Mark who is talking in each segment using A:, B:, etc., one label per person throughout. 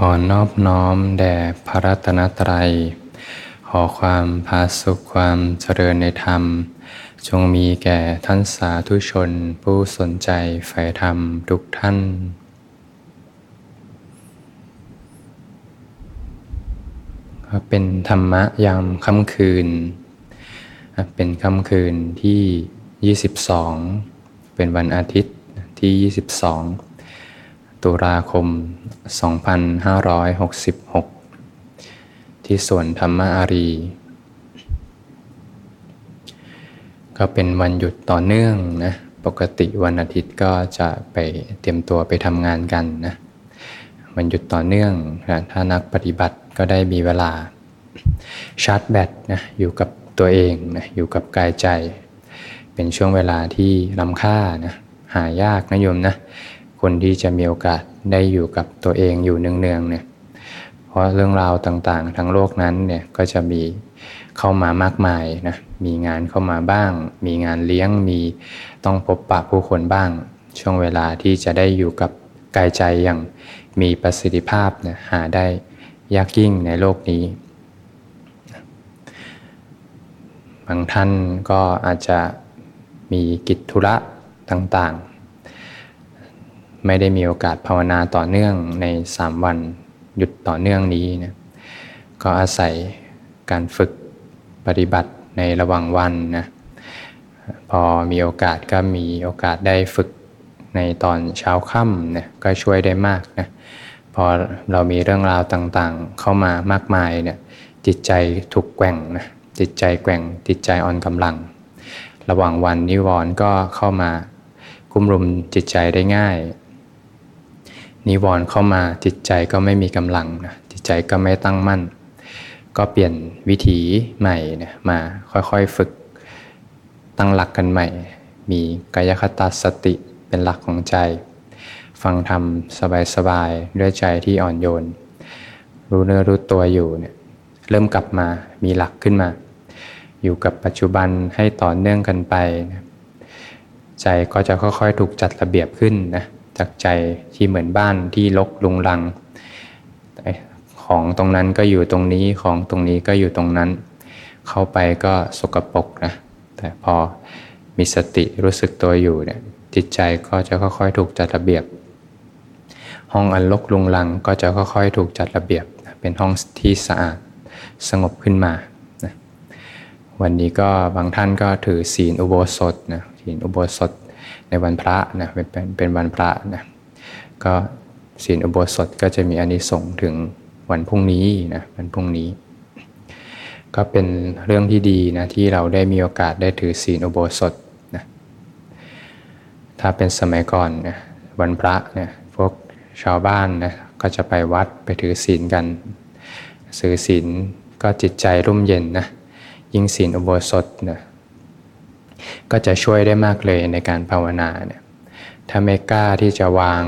A: ขอนอบน้อมแด่พระรัตนตรัย ขอความพาสุขความเจริญในธรรม จงมีแก่ท่านสาธุชนผู้สนใจใฝ่ธรรมทุกท่านเป็นธรรมะยามค่ำคืน เป็นค่ำคืนที่ 22 เป็นวันอาทิตย์ที่ 22 ตุลาคม 2566 ที่สวนธรรมอารี ก็เป็นวันหยุดต่อเนื่องนะ ปกติวันอาทิตย์ก็จะไปเตรียมตัวไปทำงานกันนะ วันหยุดต่อเนื่องนะถ้านักปฏิบัติก็ได้มีเวลา ชาร์จแบตนะอยู่กับตัวเองนะอยู่กับกายใจ เป็นช่วงเวลาที่ล้ำค่านะหายากนะโยมนะ คนที่จะมีโอกาสได้อยู่กับตัวเองอยู่เนืองๆเนี่ยเพราะเรื่องราวต่างๆ ทั้งโลกนั้นเนี่ยก็จะมีเข้ามามากมายนะมีงานเข้ามาบ้าง มีงานเลี้ยงมีต้องพบปะผู้คนบ้าง ช่วงเวลาที่จะได้อยู่กับกายใจอย่างมีประสิทธิภาพเนี่ยหาได้ยากยิ่งในโลกนี้บางท่านก็อาจจะมีกิจธุระต่างๆ ไม่ได้มีโอกาสภาวนาต่อเนื่องในสามวันหยุดต่อเนื่องนี้นะก็อาศัยการฝึกปฏิบัติในระหว่างวันนะพอมีโอกาสก็มีโอกาสได้ฝึกในตอนเช้าค่ำนะก็ช่วยได้มากนะพอเรามีเรื่องราวต่างๆ เข้ามามากมายเนี่ยจิตใจถูกแกว่งนะจิตใจแกว่งจิตใจอ่อนกำลัง ระหว่างวันนิวรณ์ก็เข้ามากุ้มรุมจิตใจได้ง่าย นิวรณ์เข้ามาจิตใจก็ไม่มีกำลังนะจิตใจก็ไม่ตั้งมั่น ก็เปลี่ยนวิถีใหม่นะมาค่อยๆฝึกตั้งหลักกันใหม่ มีกายคตาสติเป็นหลักของใจ ฟังธรรมสบายๆด้วยใจที่อ่อนโยน รู้เนื้อรู้ตัวอยู่เนี่ยเริ่มกลับมามีหลักขึ้นมา อยู่กับปัจจุบันให้ต่อเนื่องกันไปนะใจก็จะค่อยๆถูกจัดระเบียบขึ้นนะ จากใจที่เหมือนบ้านที่ลกลุงลัง ของตรงนั้นก็อยู่ตรงนี้ของตรงนี้ก็อยู่ตรงนั้น เข้าไปก็สกปรกนะแต่พอมีสติรู้สึกตัวอยู่เนี่ยจิตใจก็จะค่อยๆ ถูกจัดระเบียบ ห้องอันลกลุงลังก็จะค่อยๆ ถูกจัดระเบียบ เป็นห้องที่สะอาดสงบขึ้นมานะวันนี้ก็บางท่านก็ถือศีลอุโบสถนะศีลอุโบสถ ในวันพระนะเป็นเป็นวันพระนะก็ศีลอุโบสถก็จะมีอานิสงส์ถึงวันพรุ่งนี้นะวันพรุ่งนี้ ก็เป็นเรื่องที่ดีนะที่เราได้มีโอกาสได้ถือศีลอุโบสถนะถ้าเป็นสมัยก่อนนะวันพระเนี่ยพวกชาวบ้านนะก็จะไปวัดไปถือศีลกันซื้อศีลก็จิตใจร่มเย็นนะยิ่งศีลอุโบสถนะ ก็จะช่วยได้มากเลยในการภาวนาเนี่ยถ้าไม่กล้าที่จะวาง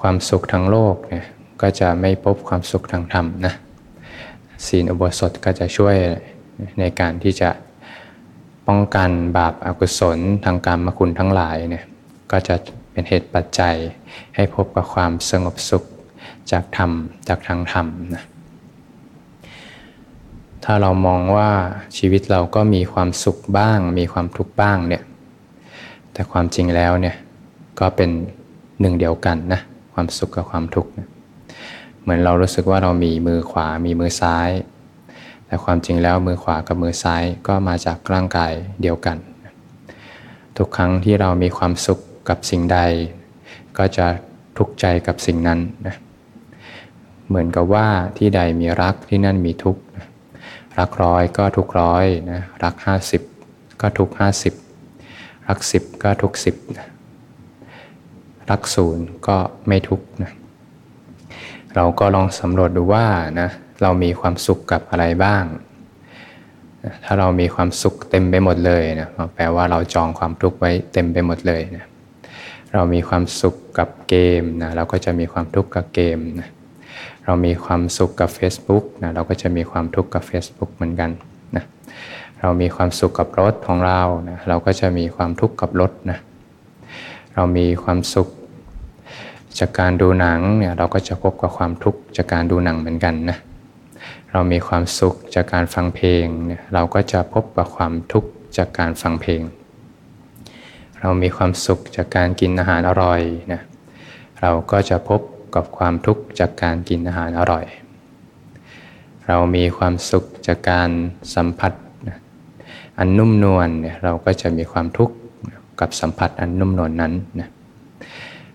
A: ความสุขทางโลกเนี่ยก็จะไม่พบความสุขทางธรรมนะศีลอุโบสถก็จะช่วยในการที่จะป้องกันบาปอากุศลทางกรรมคุณทั้งหลายเนี่ยก็จะเป็นเหตุปัจจัยให้พบกับความสงบสุขจากธรรมจากทางธรรมนะ ถ้าเรามองว่าชีวิตเราก็มีความสุขบ้าง มีความทุกข์บ้างเนี่ย แต่ความจริงแล้วเนี่ยก็เป็นหนึ่งเดียวกันนะความสุขกับความทุกข์นะเหมือนเรารู้สึกว่าเรามีมือขวา มีมือซ้าย แต่ความจริงแล้วมือขวากับมือซ้ายก็มาจากร่างกายเดียวกัน ทุกครั้งที่เรามีความสุขกับสิ่งใด ก็จะทุกข์ใจกับสิ่งนั้นนะเหมือนกับว่าที่ใดมีรักที่นั่นมีทุกข์ รักร้อยก็ทุกร้อยนะรักห้าสิบก็ทุกห้าสิบรักสิบก็ทุกสิบรักศูนย์ก็ไม่ทุกนะเราก็ลองสำรวจดูว่านะเรามีความสุขกับอะไรบ้าง ถ้าเรามีความสุขเต็มไปหมดเลยนะแปลว่าเราจองความทุกข์ไว้เต็มไปหมดเลยนะเรามีความสุขกับเกมนะเราก็จะมีความทุกข์กับเกมนะ เรามีความสุขกับ Facebook นะเราก็จะมีความทุกข์กับ Facebook เหมือนกันนะเรามีความสุขกับรถของเรานะเราก็จะมีความทุกข์กับรถนะเรามีความสุขจากการดูหนังเนี่ยเราก็จะพบกับความทุกข์จากการดูหนังเหมือนกันนะเรามีความสุขจากการฟังเพลงเนี่ยเราก็จะพบกับความทุกข์จากการฟังเพลง เรามีความสุขจากการกินอาหารอร่อยนะเราก็จะพบ กับความทุกข์จากการกินอาหารอร่อย เรามีความสุขจากการสัมผัสอันนุ่มนวลเนี่ยเราก็จะมีความทุกข์กับสัมผัสอันนุ่มนวลนนั้นนะ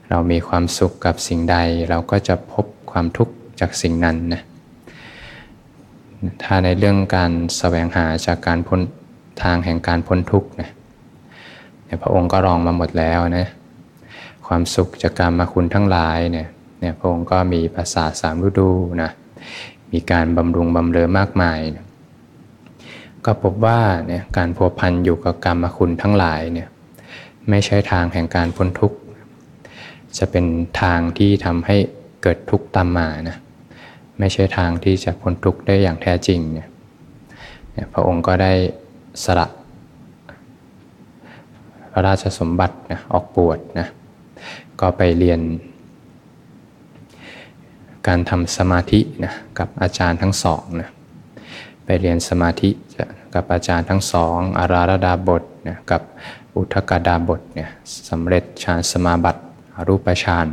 A: เรามีความสุขกับสิ่งใด เราก็จะพบความทุกข์จากสิ่งนั้นนะถ้าในเรื่องการแสวงหาจากการพ้นทางแห่งการพ้นทุกข์นะพระองค์ก็รองมาหมดแล้วนะความสุขจากการมาคุณทั้งหลายเนี่ย เนี่ยพระองค์ก็มีภาษาสามฤดูนะมีการบำรุงบำเรอมากมายนะก็พบว่าเนี่ยการพัวพันอยู่กับกรรมคุณทั้งหลายเนี่ยไม่ใช่ทางแห่งการพ้นทุกข์ จะเป็นทางที่ทำให้เกิดทุกข์ตามมานะไม่ใช่ทางที่จะพ้นทุกข์ได้อย่างแท้จริงเนี่ยพระองค์ก็ได้สละพระราชสมบัตินะออกบวชนะก็ไปเรียน การทำสมาธินะกับอาจารย์ทั้งสองนะไปเรียนสมาธิกับอาจารย์ทั้งสองอาราธดาบทนะกับอุทกดาบทเนี่ยสำเร็จฌานสมาบัติรูปฌาน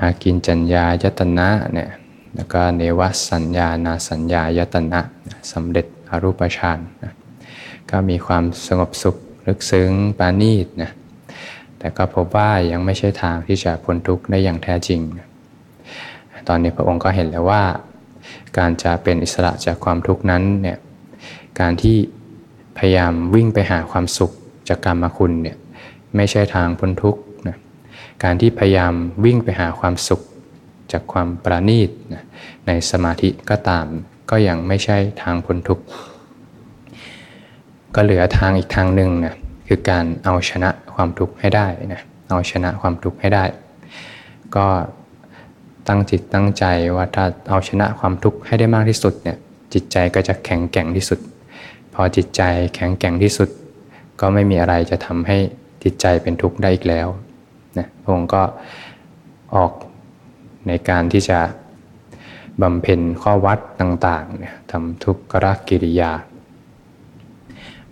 A: อากินจัญญายตนะเนี่ยแล้วก็เนวสัญญานาสัญญายตนะสำเร็จอรูปฌานนะก็มีความสงบสุขลึกซึ้งปานีตนะ แต่ก็พบว่ายังไม่ใช่ทางที่จะพ้นทุกข์ได้อย่างแท้จริง ตอนนี้พระองค์ก็เห็นแล้วว่า การจะเป็นอิสระจากความทุกข์นั้นเนี่ยการที่พยายามวิ่งไปหาความสุขจากกรรมคุณเนี่ยไม่ใช่ทางพ้นทุกข์นะการที่พยายามวิ่งไปหาความสุขจากความปราณีตนะในสมาธิก็ตาม ก็ยังไม่ใช่ทางพ้นทุกข์ก็เหลือทางอีกทางหนึ่งนะ คือการเอาชนะความทุกข์ให้ได้นะเอาชนะความทุกข์ให้ได้ ก็ตั้งจิตตั้งใจว่าถ้าเอาชนะความทุกข์ให้ได้มากที่สุดเนี่ยจิตใจก็จะแข็งแกร่งที่สุด พอจิตใจแข็งแกร่งที่สุด ก็ไม่มีอะไรจะทำให้จิตใจเป็นทุกข์ได้อีกแล้วนะพระองค์ก็ออกในการที่จะบำเพ็ญข้อวัดต่างๆเนี่ยทำทุกขกิริยา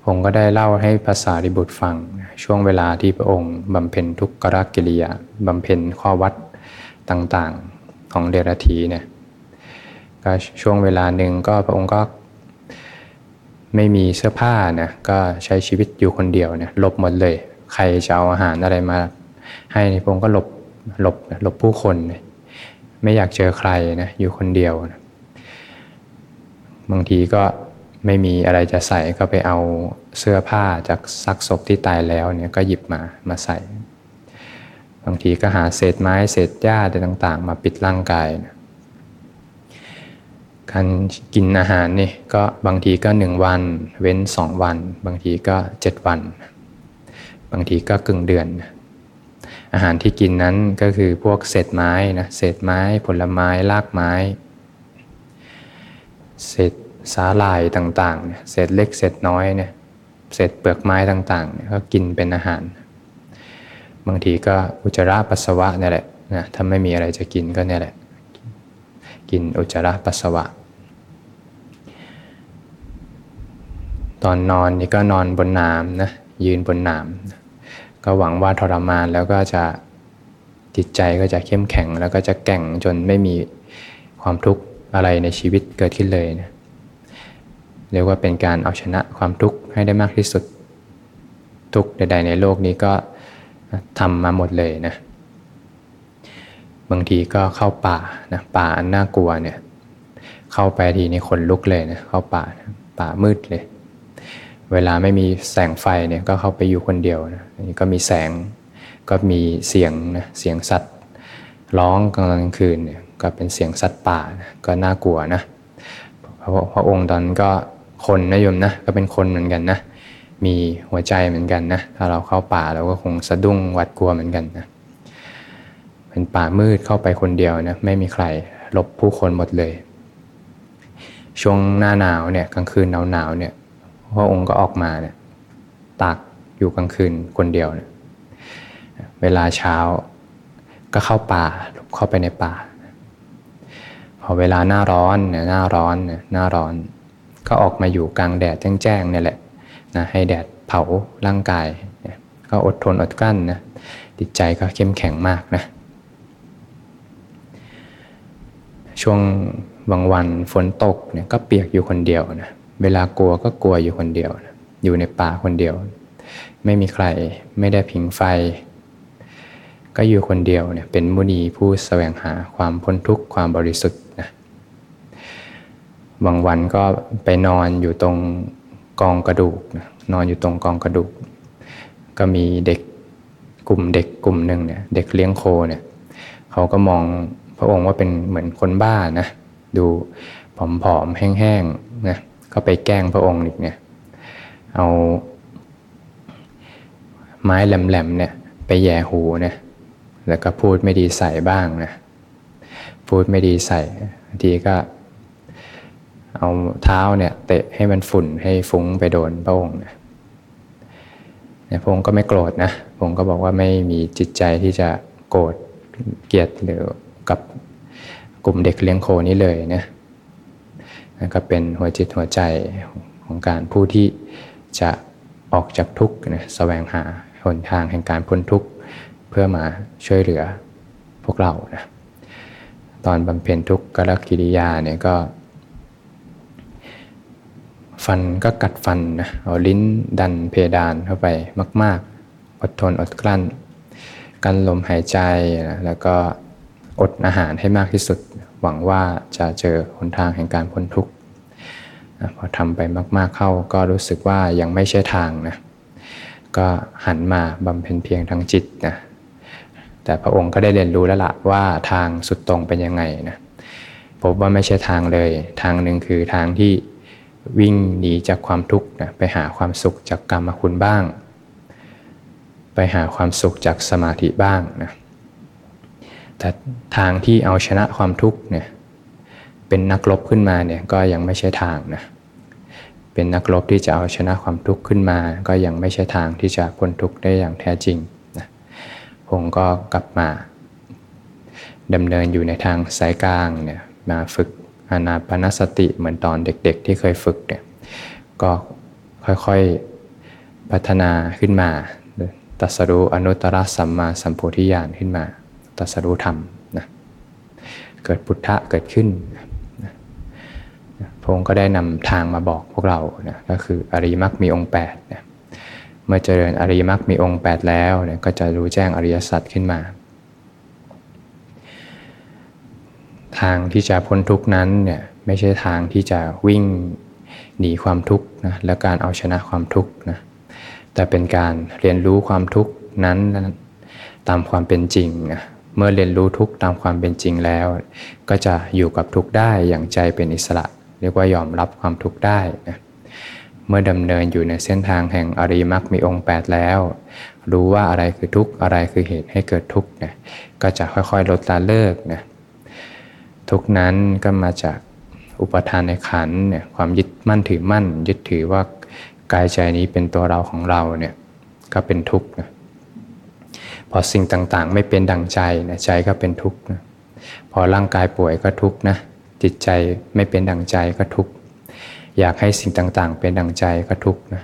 A: องค์ก็ได้เล่าให้ภาษาริบุตรฟัง ช่วงเวลาที่พระองค์บำเพ็ญทุกขกิริยาบำเพ็ญข้อวัดต่างๆของเดรธีเนี่ยก็ช่วงเวลาหนึ่งก็พระองค์ก็ไม่มีเสื้อผ้านะก็ใช้ชีวิตอยู่คนเดียวเนี่ยหลบหมดเลย ใครจะเอาอาหารอะไรมา ให้พระองค์ก็หลบหลบหลบผู้คน ไม่อยากเจอใครนะอยู่คนเดียวนะบางทีก็ ไม่มีอะไรจะใส่ก็ไปเอาเสื้อผ้าจากซักศพที่ตายแล้วเนี่ยก็หยิบมามาใส่ บางทีก็หาเศษไม้เศษหญ้าอะไรต่างๆ มาปิดร่างกายนะการกินอาหารนี่ก็บางทีก็หนึ่งวัน เว้นสองวัน บางทีก็เจ็ดวัน บางทีก็กึ่งเดือน อาหารที่กินนั้นก็คือพวกเศษไม้นะเศษไม้ผลไม้รากไม้ เศษ สาลายต่างๆเศษเล็กเศษน้อยเนี่ยเศษเปลือกไม้ต่างๆเนี่ยก็กินเป็นอาหาร บางทีก็อุจจาระปัสสาวะนี่แหละนะถ้าไม่มีอะไรจะกินก็เนี่ยแหละ กินอุจจาระปัสสาวะ ตอนนอนนี่ก็นอนบนน้ำนะยืนบนน้ำก็หวังว่าทรมานแล้วก็จะจิตใจก็จะเข้มแข็งแล้วก็จะแก่งจนไม่มีความทุกข์อะไรในชีวิตเกิดขึ้นเลยนะ เรียกว่าเป็นการเอาชนะความทุกข์ให้ได้มากที่สุด ทุกใด ๆ ในโลกนี้ก็ทำมาหมดเลยนะบางทีก็เข้าป่านะป่าอันน่ากลัวเนี่ย เข้าไปทีนี่คนลุกเลยนะเข้าป่าป่ามืดเลย เวลาไม่มีแสงไฟเนี่ยก็เข้าไปอยู่คนเดียวนะนี่ก็มีแสงก็มีเสียงนะเสียงสัตว์ร้องกลางคืนเนี่ยก็เป็นเสียงสัตว์ป่านะก็น่ากลัวนะพระพระองค์ตอนก็ คนนะโยมนะก็เป็นคนเหมือนกันนะ มีหัวใจเหมือนกันนะถ้าเราเข้าป่าเราก็คงสะดุ้งหวัดกลัวเหมือนกันนะเป็นป่ามืดเข้าไปคนเดียวนะไม่มีใครหลบผู้คนหมดเลย ช่วงหน้าหนาวเนี่ยกลางคืนหนาวหนาวเนี่ยพระองค์ก็ออกมาเนี่ยตากอยู่กลางคืนคนเดียวเนี่ยเวลาเช้าก็เข้าป่าลบเข้าไปในป่า พอเวลาหน้าร้อนเนี่ยหน้าร้อนเนี่ยหน้าร้อน ก็ออกมาอยู่กลางแดดแจ้งๆเนี่ยแหละนะให้แดดเผาร่างกายก็อดทนอดกลั้นนะจิตใจก็เข้มแข็งมากนะช่วงบางวันฝนตกเนี่ยก็เปียกอยู่คนเดียวนะเวลากลัวก็กลัวอยู่คนเดียวนะอยู่ในป่าคนเดียว ไม่มีใครไม่ได้ผิงไฟ ก็อยู่คนเดียวเนี่ยเป็นมุนีผู้แสวงหาความพ้นทุกข์ความบริสุทธิ์ บางวันก็ไปนอนอยู่ตรงกองกระดูกนอนอยู่ตรงกองกระดูก ก็มีเด็กกลุ่มเด็กกลุ่มหนึ่งเนี่ยเด็กเลี้ยงโคเนี่ยเขาก็มองพระองค์ว่าเป็นเหมือนคนบ้านะดูผอมๆแห้งๆนะก็ไปแกล้งพระองค์อีกเนี่ยเอาไม้แหลมๆเนี่ยไปแย่หูเนี่ยแล้วก็พูดไม่ดีใส่บ้างนะพูดไม่ดีใส่ทีก็ เอาเท้าเนี่ยเตะให้มันฝุ่นให้ฟุ้งไปโดนพระองค์นะพระองค์ก็ไม่โกรธนะพระองค์ก็บอกว่าไม่มีจิตใจที่จะโกรธเกลียดหรือกับกลุ่มเด็กเลี้ยงโคนี้เลยนะก็เป็นหัวจิตหัวใจของการผู้ที่จะออกจากทุกข์นะแสวงหาหนทางแห่งการพ้นทุกข์เพื่อมาช่วยเหลือพวกเรานะตอนบำเพ็ญทุกขกกิริยาเนี่ยก็ ฟันก็กัดฟันนะเอาลิ้นดันเพดานเข้าไปมาก ๆ อดทนอดกลั้น กันลมหายใจนะแล้วก็อดอาหารให้มากที่สุด หวังว่าจะเจอหนทางแห่งการพ้นทุกข์พอทำไปมาก ๆเข้าก็รู้สึกว่ายังไม่ใช่ทางนะก็หันมาบำเพ็ญเพียงทางจิตนะแต่พระองค์ก็ได้เรียนรู้แล้วละว่าทางสุดตรงเป็นยังไงนะพบว่าไม่ใช่ทางเลย ทางหนึ่งคือทางที่ วิ่งหนีจากความทุกข์นะไปหาความสุขจากกรรมคุณบ้าง ไปหาความสุขจากสมาธิบ้างนะแต่ทางที่เอาชนะความทุกข์เนี่ยเป็นนักรบขึ้นมาเนี่ยก็ยังไม่ใช่ทางนะเป็นนักรบที่จะเอาชนะความทุกข์ขึ้นมา ก็ยังไม่ใช่ทางที่จะพ้นทุกข์ได้อย่างแท้จริงนะผมก็กลับมาดำเนินอยู่ในทางสายกลางเนี่ยมาฝึก อานาปนสติเหมือนตอนเด็กๆ ที่เคยฝึกเนี่ยก็ค่อยๆพัฒนาขึ้นมาตัสรู้อนุตตรสัมมาสัมโพธิญาณขึ้นมาตัสรู้ธรรมนะเกิดพุทธะเกิดขึ้นนะพระองค์ก็ได้นำทางมาบอกพวกเรานะก็คืออริมักมีองค์8นะเมื่อเจริญอริมักมีองค์ 8 แล้วเนี่ยก็จะรู้แจ้งอริยสัจขึ้นมา ทางที่จะพ้นทุกนั้นเนี่ยไม่ใช่ทางที่จะวิ่งหนีความทุกข์นะและการเอาชนะความทุกข์นะแต่เป็นการเรียนรู้ความทุกข์นั้นตามความเป็นจริงนะเมื่อเรียนรู้ทุกตามความเป็นจริงแล้ว ก็จะอยู่กับทุกได้อย่างใจเป็นอิสระ เรียกว่ายอมรับความทุกข์ได้นะเมื่อดำเนินอยู่ในเส้นทางแห่งอริมักมีองค์ 8 แล้ว รู้ว่าอะไรคือทุกข์อะไรคือเหตุให้เกิดทุกข์นะก็จะค่อยๆลดละเลิกนะ ทุกนั้นก็มาจากอุปทานในขันเนี่ยความยึดมั่นถือมั่น ยึดถือว่ากายใจนี้เป็นตัวเราของเราเนี่ยก็เป็นทุกข์นะพอสิ่งต่างๆ ไม่เป็นดังใจนะใจก็เป็นทุกข์นะพอร่างกายป่วยก็ทุกข์นะจิตใจไม่เป็นดังใจก็ทุกข์อยากให้สิ่งต่างๆ เป็นดังใจก็ทุกข์นะ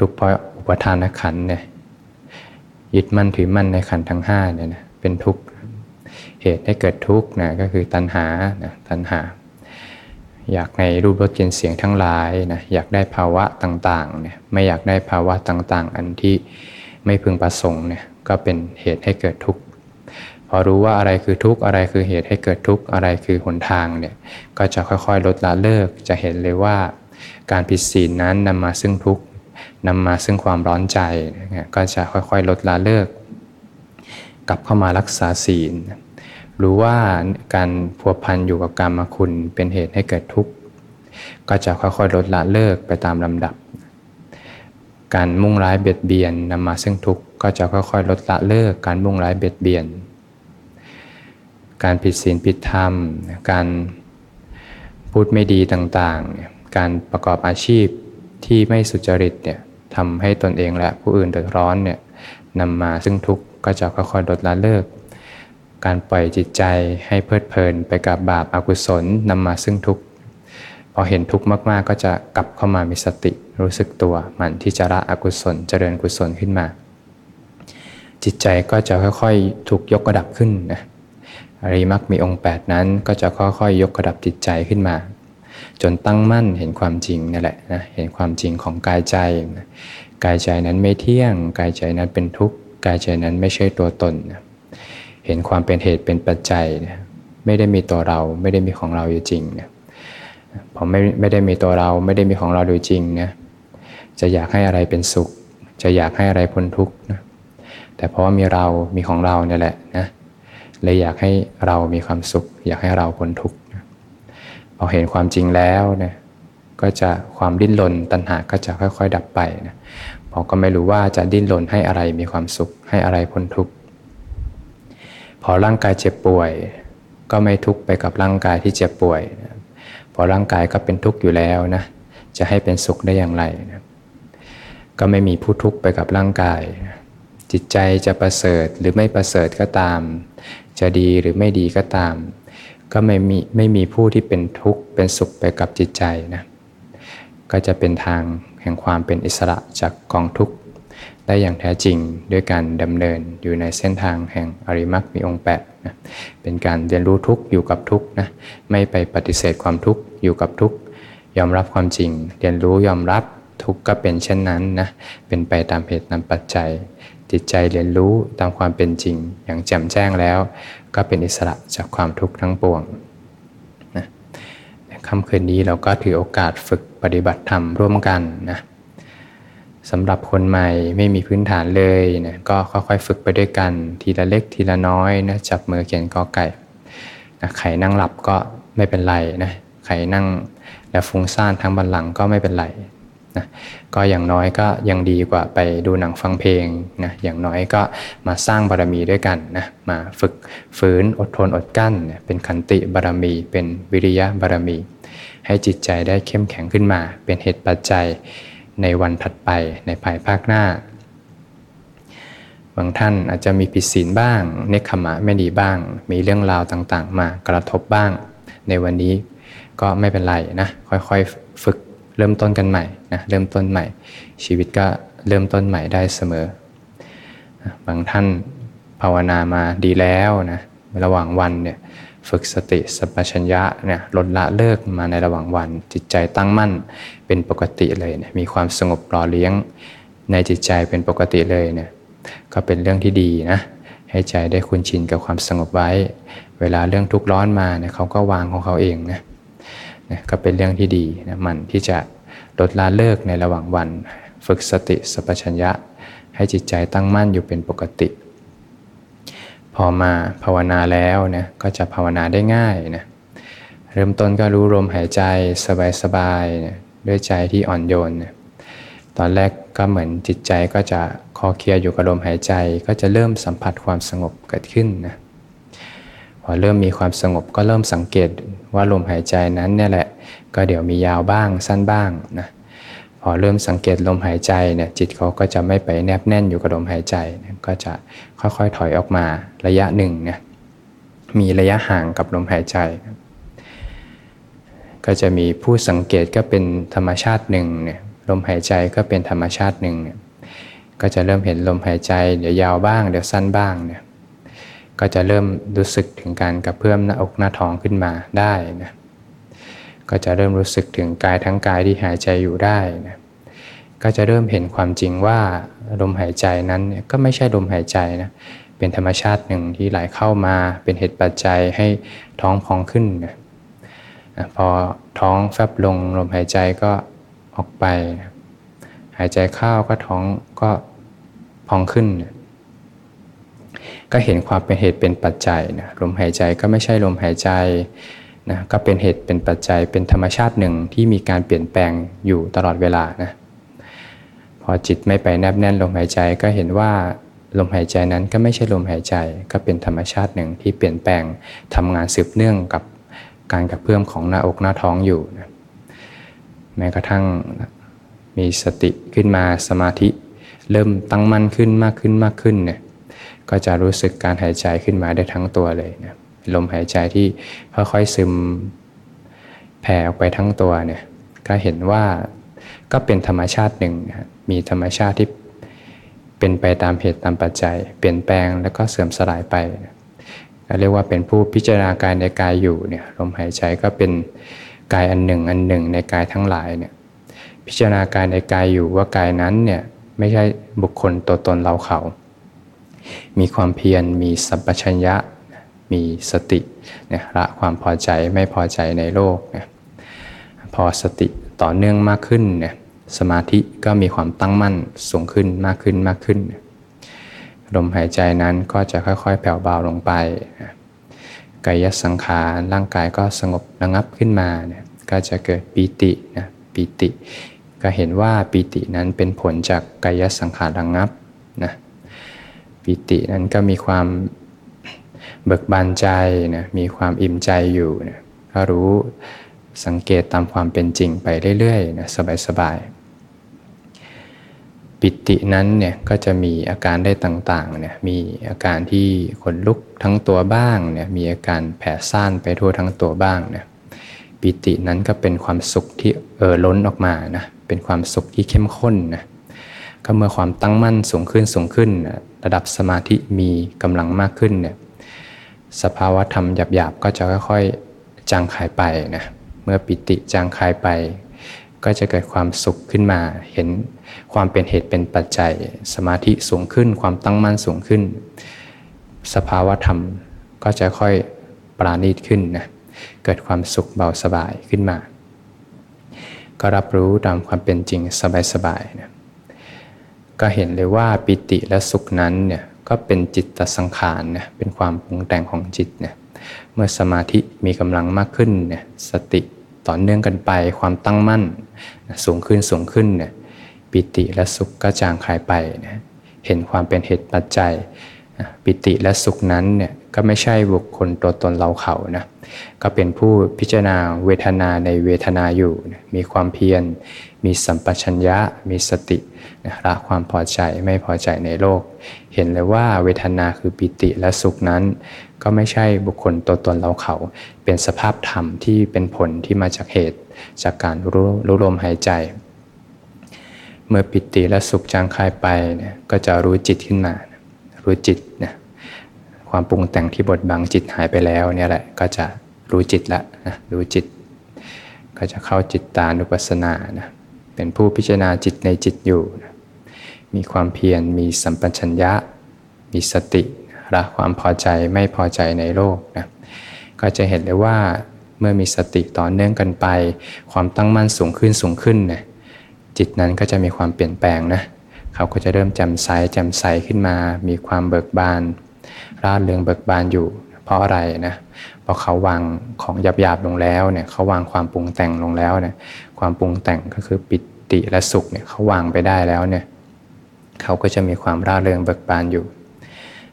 A: ทุกข์เพราะอุปทานขันเนี่ยยึดมั่นถือมั่นในขันทั้งห้าเนี่ยนะเป็นทุกข์ เหตุให้เกิดทุกข์นะก็คือตัณหานะตัณหา อยากในรูปรสกลิ่นเสียงทั้งหลายนะอยากได้ภาวะต่างๆเนี่ยไม่อยากได้ภาวะต่างๆ อันที่ไม่พึงประสงค์เนี่ยก็เป็นเหตุให้เกิดทุกข์พอรู้ว่าอะไรคือทุกข์อะไรคือเหตุให้เกิดทุกข์อะไรคือหนทางเนี่ยก็จะค่อยๆ ลดละเลิกจะเห็นเลยว่า การผิดศีลนั้นนำมาซึ่งทุกข์นำมาซึ่งความร้อนใจก็จะค่อยๆ ลดละเลิก กลับเข้ามารักษาศีล รู้ว่าการพัวพันอยู่กับกรรมคุณเป็นเหตุให้เกิดทุกข์ ก็จะค่อยๆลดละเลิกไปตามลำดับ การมุ่งร้ายเบียดเบียนนำมาซึ่งทุกข์ก็จะค่อยๆ ลดละเลิกการมุ่งร้ายเบียดเบียน การผิดศีลผิดธรรม การพูดไม่ดีต่างๆ การประกอบอาชีพที่ไม่สุจริตเนี่ยทำให้ตนเองและผู้อื่นเดือดร้อนเนี่ยนำมาซึ่งทุกข์ก็จะค่อยๆลดละเลิก การปล่อยจิตใจให้เพลิดเพลินไปกับบาปอากุศลนำมาซึ่งทุกข์พอเห็นทุกข์มากๆ ก็จะกลับเข้ามามีสติรู้สึกตัวมันที่จะละอกุศลเจริญกุศลขึ้นมา จิตใจก็จะค่อยๆ ถูกยกระดับขึ้นนะอริมักมีองค์ 8 นั้นก็จะค่อยๆ ยกระดับจิตใจขึ้นมา จนตั้งมั่นเห็นความจริงนั่นแหละนะเห็นความจริงของกายใจนะกายใจนั้นไม่เที่ยง กายใจนั้นเป็นทุกข์กายใจนั้นไม่ใช่ตัวตนนะ เห็นความเป็นเหตุเป็นปัจจัยนะไม่ได้มีตัวเราไม่ได้มีของเราอยู่จริงนะพอไม่ไม่ได้มีตัวเราไม่ได้มีของเราอยู่จริงนะจะอยากให้อะไรเป็นสุข จะอยากให้อะไรพ้นทุกข์นะแต่เพราะว่ามีเรามีของเราเนี่ยแหละนะเลยอยากให้เรามีความสุข อยากให้เราพ้นทุกข์พอเห็นความจริงแล้วเนี่ยก็จะความดิ้นรนตัณหาก็จะค่อย ๆ ดับไปนะพอก็ไม่รู้ว่าจะดิ้นรนให้อะไรมีความสุข ให้อะไรพ้นทุกข์ พอร่างกายเจ็บป่วย ก็ไม่ทุกข์ไปกับร่างกายที่เจ็บป่วย พอร่างกายก็เป็นทุกข์อยู่แล้วนะ จะให้เป็นสุขได้อย่างไรนะก็ไม่มีผู้ทุกข์ไปกับร่างกาย จิตใจจะประเสริฐหรือไม่ประเสริฐก็ตาม จะดีหรือไม่ดีก็ตาม ก็ไม่มีไม่มีผู้ที่เป็นทุกข์เป็นสุขไปกับจิตใจนะ ก็จะเป็นทางแห่งความเป็นอิสระจากกองทุกข์ ได้อย่างแท้จริงด้วยการดำเนินอยู่ในเส้นทางแห่งอริมักมีองค์แปดนะเป็นการเรียนรู้ทุกอยู่กับทุกนะไม่ไปปฏิเสธความทุกอยู่กับทุกยอมรับความจริง เรียนรู้ยอมรับทุกก็เป็นเช่นนั้นนะเป็นไปตามเหตุตามปัจจัย จิตใจเรียนรู้ตามความเป็นจริง อย่างแจ่มแจ้งแล้ว ก็เป็นอิสระจากความทุกข์ทั้งปวงนะค่ำคืนนี้เราก็ถือโอกาสฝึกปฏิบัติธรรมร่วมกันนะ สำหรับคนใหม่ไม่มีพื้นฐานเลยนะก็ค่อยๆฝึกไปด้วยกัน ทีละเล็กทีละน้อยนะจับมือเขียนกอไก่นะใครนั่งหลับก็ไม่เป็นไรนะใครนั่งแล้วฟุ้งซ่านทั้งบันหลังก็ไม่เป็นไรนะก็อย่างน้อยก็ยังดีกว่าไปดูหนังฟังเพลงนะอย่างน้อยก็มาสร้างบารมีด้วยกันนะมาฝึกฝืนอดทนอดกั้น เป็นขันติบารมี เป็นวิริยะบารมี ให้จิตใจได้เข้มแข็งขึ้นมา เป็นเหตุปัจจัย ในวันถัดไปในภายภาคหน้า บางท่านอาจจะมีผิดศีลบ้าง เนคขมะไม่ดีบ้าง มีเรื่องราวต่างๆ มากระทบบ้าง ในวันนี้ก็ไม่เป็นไรนะค่อยๆฝึกเริ่มต้นกันใหม่นะเริ่มต้นใหม่ ชีวิตก็เริ่มต้นใหม่ได้เสมอ บางท่านภาวนามาดีแล้วนะระหว่างวันเนี่ย ฝึกสติสัมปชัญญะเนี่ยลดละเลิกมาในระหว่างวัน จิตใจตั้งมั่นเป็นปกติเลยเนี่ยมีความสงบหล่อเลี้ยง ในจิตใจเป็นปกติเลยเนี่ยก็เป็นเรื่องที่ดีนะให้ใจได้คุ้นชินกับความสงบไว้ เวลาเรื่องทุกข์ร้อนมาเนี่ยเขาก็วางของเขาเองนะนะก็เป็นเรื่องที่ดีนะมันที่จะลดละเลิกในระหว่างวัน ฝึกสติสัพชัญญะ ให้จิตใจตั้งมั่นอยู่เป็นปกติ พอมาภาวนาแล้วนะก็จะภาวนาได้ง่ายนะเริ่มต้นก็รู้ลมหายใจสบายๆนะด้วยใจที่อ่อนโยนนะตอนแรกก็เหมือนจิตใจก็จะคอเคลียอยู่กับลมหายใจก็จะเริ่มสัมผัสความสงบเกิดขึ้นนะพอเริ่มมีความสงบก็เริ่มสังเกตว่าลมหายใจนั้นเนี่ยแหละ ก็เดี๋ยวมียาวบ้างสั้นบ้างนะ อเริ่มสังเกตลมหายใจเนี่ยจิตเขาก็จะไม่ไปแนบแน่นอยู่กับลมหายใจก็จะค่อยๆถอยออกมาระยะหนึ่งเนี่ยมีระยะห่างกับลมหายใจ ก็จะมีผู้สังเกตก็เป็นธรรมชาติหนึ่งเนี่ยลมหายใจก็เป็นธรรมชาติหนึ่งเนี่ยก็จะเริ่มเห็นลมหายใจเดี๋ยวยาวบ้างเดี๋ยวสั้นบ้างเนี่ยก็จะเริ่มรู้สึกถึงการกระเพื่อมหน้าอกหน้าท้องขึ้นมาได้นะ ก็จะเริ่มรู้สึกถึงกายทั้งกายที่หายใจอยู่ได้นะก็จะเริ่มเห็นความจริงว่าลมหายใจนั้นก็ไม่ใช่ลมหายใจนะเป็นธรรมชาติหนึ่งที่ไหลเข้ามาเป็นเหตุปัจจัยให้ท้องพองขึ้นนะพอท้องแฟบลงลมหายใจก็ออกไปหายใจเข้าก็ท้องก็พองขึ้นนะก็เห็นความเป็นเหตุเป็นปัจจัยนะลมหายใจก็ไม่ใช่ลมหายใจ นะก็เป็นเหตุเป็นปัจจัยเป็นธรรมชาติหนึ่งที่มีการเปลี่ยนแปลงอยู่ตลอดเวลานะพอจิตไม่ไปแนบแน่นลมหายใจก็เห็นว่าลมหายใจนั้นก็ไม่ใช่ลมหายใจ ก็เป็นธรรมชาติหนึ่งที่เปลี่ยนแปลงทำงานสืบเนื่องกับการกระเพื่อมของหน้าอกหน้าท้องอยู่นะแม้กระทั่งมีสติขึ้นมาสมาธิ เริ่มตั้งมั่นขึ้นมากขึ้นมากขึ้นเนี่ยก็จะรู้สึกการหายใจขึ้นมาได้ทั้งตัวเลยนะ ลมหายใจที่ค่อยๆซึมแผ่ออกไปทั้งตัวเนี่ยก็เห็นว่าก็เป็นธรรมชาติหนึ่ง มีธรรมชาติที่เป็นไปตามเหตุตามปัจจัย เปลี่ยนแปลงแล้วก็เสื่อมสลายไปเรียกว่าเป็นผู้พิจารณากายในกายอยู่เนี่ยลมหายใจก็เป็นกายอันหนึ่งอันหนึ่งในกายทั้งหลายเนี่ยพิจารณากายในกายอยู่ว่ากายนั้นเนี่ยไม่ใช่บุคคลตัวตนเราเขา มีความเพียรมีสัมปชัญญะ มีสติเนี่ยละความพอใจไม่พอใจในโลกเนี่ยพอสติต่อเนื่องมากขึ้นเนี่ยสมาธิก็มีความตั้งมั่นสูงขึ้นมากขึ้นมากขึ้น ลมหายใจนั้นก็จะค่อยๆ แผ่วเบาลงไป กายสังขารร่างกายก็สงบระงับขึ้นมาเนี่ยก็จะเกิดปีตินะปีติ ก็เห็นว่าปีตินั้นเป็นผลจากกายสังขารระงับนะปีตินั้นก็มีความ เบิกบานใจนะมีความอิ่มใจอยู่นะก็รู้สังเกตตามความเป็นจริงไปเรื่อยๆนะสบายๆ ปิตินั้นเนี่ยก็จะมีอาการได้ต่างๆเนี่ยมีอาการที่ขนลุกทั้งตัวบ้างเนี่ยมีอาการแผ่ซ่านไปทั่วทั้งตัวบ้างเนี่ยปิตินั้นก็เป็นความสุขที่เออล้นออกมานะเป็นความสุขที่เข้มข้นนะก็เมื่อความตั้งมั่นสูงขึ้นสูงขึ้น ระดับสมาธิมีกำลังมากขึ้นเนี่ย สภาวะธรรมหยาบๆก็จะค่อยๆจางคายไปนะเมื่อปิติจางคายไป ก็จะเกิดความสุขขึ้นมา เห็นความเป็นเหตุเป็นปัจจัย สมาธิสูงขึ้น ความตั้งมั่นสูงขึ้น สภาวะธรรมก็จะค่อยปราณีตขึ้นนะเกิดความสุขเบาสบายขึ้นมา ก็รับรู้ตามความเป็นจริงสบายๆนะก็เห็นเลยว่าปิติและสุขนั้นเนี่ย ก็เป็นจิตตสังขารเนี่ยเป็นความปรุงแต่งของจิตเนี่ยเมื่อสมาธิมีกำลังมากขึ้นเนี่ยสติต่อเนื่องกันไปความตั้งมั่น สูงขึ้นสูงขึ้นเนี่ยปิติและสุขก็จางคลายไปนะเห็นความเป็นเหตุปัจจัย ปิติและสุขนั้นเนี่ย ก็ไม่ใช่บุคคลตัวตนเราเขานะก็เป็นผู้พิจารณาเวทนาในเวทนาอยู่นะมีความเพียร มีสัมปชัญญะ มีสตินะละความพอใจไม่พอใจในโลก เห็นเลยว่าเวทนาคือปิติและสุขนั้น ก็ไม่ใช่บุคคลตัวตนเราเขา เป็นสภาพธรรมที่เป็นผลที่มาจากเหตุ จากการรู้รู้ลมหายใจเมื่อปิติและสุขจางคายไปเนี่ยก็จะรู้จิตขึ้นมา รู้จิตนะ ความปรุงแต่งที่บดบังจิตหายไปแล้วเนี่ยแหละก็จะรู้จิตละนะรู้จิต ก็จะเข้าจิตตานุปัสสนานะเป็นผู้พิจารณาจิตในจิตอยู่นะมีความเพียรมีสัมปชัญญะ มีสติละความพอใจไม่พอใจในโลกนะก็จะเห็นเลยว่าเมื่อมีสติต่อเนื่องกันไป ความตั้งมั่นสูงขึ้นสูงขึ้นนะจิตนั้นก็จะมีความเปลี่ยนแปลงนะเขาก็จะเริ่มแจ่มใสแจ่มใสขึ้นมา มีความเบิกบาน ร่าเริงเบิกบานอยู่ เพราะอะไรนะพอเขาวางของหยาบๆลงแล้วเนี่ยเขาวางความปรุงแต่งลงแล้วเนี่ยความปรุงแต่งก็คือปิติและสุขเนี่ยเขาวางไปได้แล้วเนี่ยเขาก็จะมีความร่าเริงเบิกบานอยู่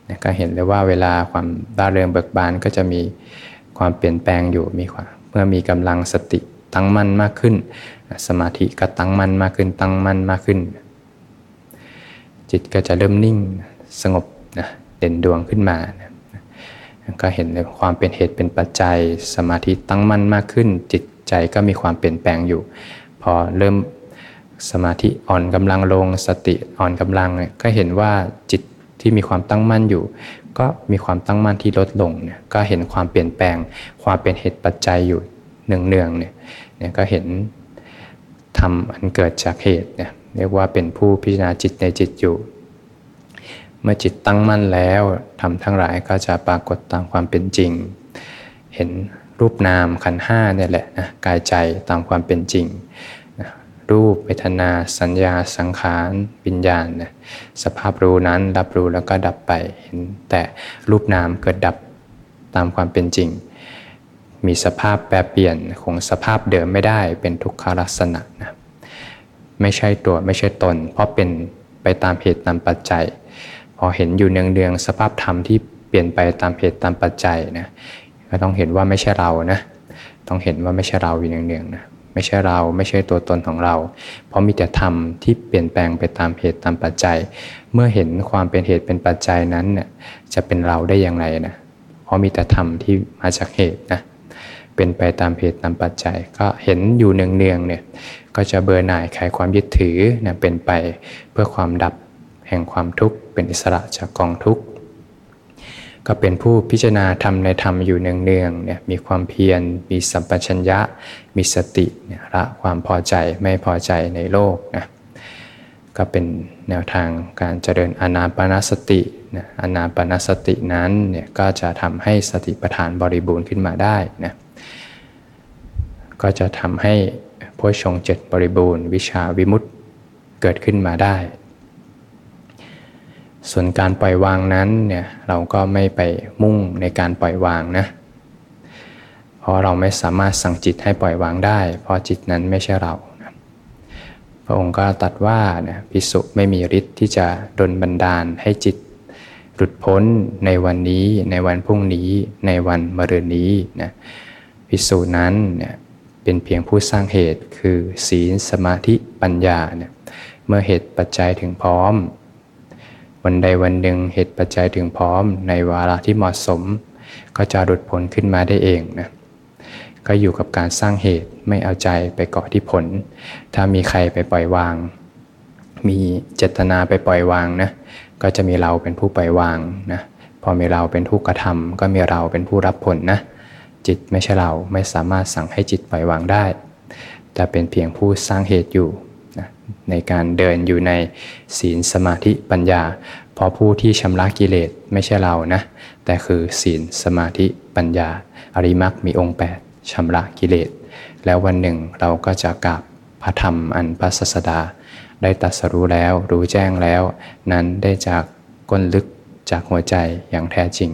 A: นะก็เห็นเลยว่าเวลาความร่าเริงเบิกบานก็จะมีความเปลี่ยนแปลงอยู่มีความเมื่อมีกำลังสติตั้งมั่นมากขึ้น สมาธิก็ตั้งมั่นมากขึ้น ตั้งมั่นมากขึ้น จิตก็จะเริ่มนิ่งสงบนะ ด่นดวงขึ้นมาก็เห็นในความเป็นเหตุเป็นปัจจัยสมาธิตั้งมั่นมากขึ้น จิตใจก็มีความเปลี่ยนแปลงอยู่ พอเริ่มสมาธิอ่อนกำลังลงสติอ่อนกำลังก็เห็นว่าจิตที่มีความตั้งมั่นอยู่ ก็มีความตั้งมั่นที่ลดลงเนี่ยก็เห็นความเปลี่ยนแปลง ความเป็นเหตุปัจจัยอยู่เนืองๆเนี่ยเนี่ยก็เห็นทำอันเกิดจากเหตุเนี่ยเรียกว่าเป็นผู้พิจารณาจิตในจิตอยู่ เมื่อจิตตั้งมั่นแล้วทำทั้งหลายก็จะปรากฏตามความเป็นจริง เห็นรูปนามขันห้าเนี่ยแหละนะกายใจตามความเป็นจริงนะรูปเวทนาสัญญาสังขารวิญญาณนะสภาพรู้นั้นรับรู้แล้วก็ดับไปเห็นแต่รูปนามเกิดดับตามความเป็นจริง มีสภาพแปรเปลี่ยนคงสภาพเดิมไม่ได้เป็นทุกขลักษณะนะไม่ใช่ตัวไม่ใช่ตน เพราะเป็นไปตามเหตุตามปัจจัย พอเห็นอยู่เนืองๆสภาพธรรมที่เปลี่ยนไปตามเหตุตามปัจจัยนะก็ต้องเห็นว่าไม่ใช่เรานะต้องเห็นว่าไม่ใช่เราอยู่เนืองๆนะไม่ใช่เราไม่ใช่ตัวตนของเรา เพราะมีแต่ธรรมที่เปลี่ยนแปลงไปตามเหตุตามปัจจัย เมื่อเห็นความเป็นเหตุเป็นปัจจัยนั้นเนี่ยจะเป็นเราได้อย่างไรนะเพราะมีแต่ธรรมที่มาจากเหตุนะเป็นไปตามเหตุตามปัจจัย ก็เห็นอยู่เนืองๆเนี่ยก็จะเบื่อหน่ายคลายความยึดถือนี่ยเป็นไปเพื่อความดับ ห่งความทุกข์เป็นอิสระจากกองทุกข์ก็เป็นผู้พิจารณาธรรมในธรรมอยู่เนืองๆเนี่ยมีความเพียรมีสัมปชัญญะ มีสติเนี่ยละความพอใจไม่พอใจในโลกนะก็เป็นแนวทางการเจริญอนาปนาสตินะอนาปนาสตินั้นเนี่ยก็จะทำให้สติปัฏฐานบริบูรณ์ขึ้นมาได้นะก็จะทำให้โพชฌงเจ็ดบริบูรณ์ วิชาวิมุตติเกิดขึ้นมาได้ ส่วนการปล่อยวางนั้นเนี่ยเราก็ไม่ไปมุ่งในการปล่อยวางนะ เพราะเราไม่สามารถสั่งจิตให้ปล่อยวางได้ เพราะจิตนั้นไม่ใช่เรานะพระองค์ก็ตัดว่าเนะพิสุไม่มีฤทธิ์ที่จะดลบันดาลให้จิต หลุดพ้นในวันนี้ในวันพรุ่งนี้ในวันมะรืนนี้นะพิสุนั้นเนี่ยเป็นเพียงผู้สร้างเหตุคือศีลสมาธิปัญญาเนี่ยเมื่อเหตุปัจจัยถึงพร้อม วันใดวันหนึ่งเหตุปัจจัยถึงพร้อมในวาระที่เหมาะสม ก็จะหลุดพ้นขึ้นมาได้เองนะก็อยู่กับการสร้างเหตุไม่เอาใจไปเกาะที่ผล ถ้ามีใครไปปล่อยวาง มีเจตนาไปปล่อยวางนะก็จะมีเราเป็นผู้ปล่อยวางนะพอมีเราเป็นผู้กระทำก็มีเราเป็นผู้รับผลนะจิตไม่ใช่เราไม่สามารถสั่งให้จิตปล่อยวางได้ แต่เป็นเพียงผู้สร้างเหตุอยู่ ในการเดินอยู่ในศีลสมาธิปัญญา เพราะผู้ที่ชำระกิเลสไม่ใช่เรานะ แต่คือศีลสมาธิปัญญา อริมักมีองค์ 8ชำระกิเลส แล้ววันหนึ่งเราก็จะกราบพระธรรมอันพระศาสดา ได้ตัดสรู้แล้วรู้แจ้งแล้ว นั้นได้จากก้นลึกจากหัวใจอย่างแท้จริง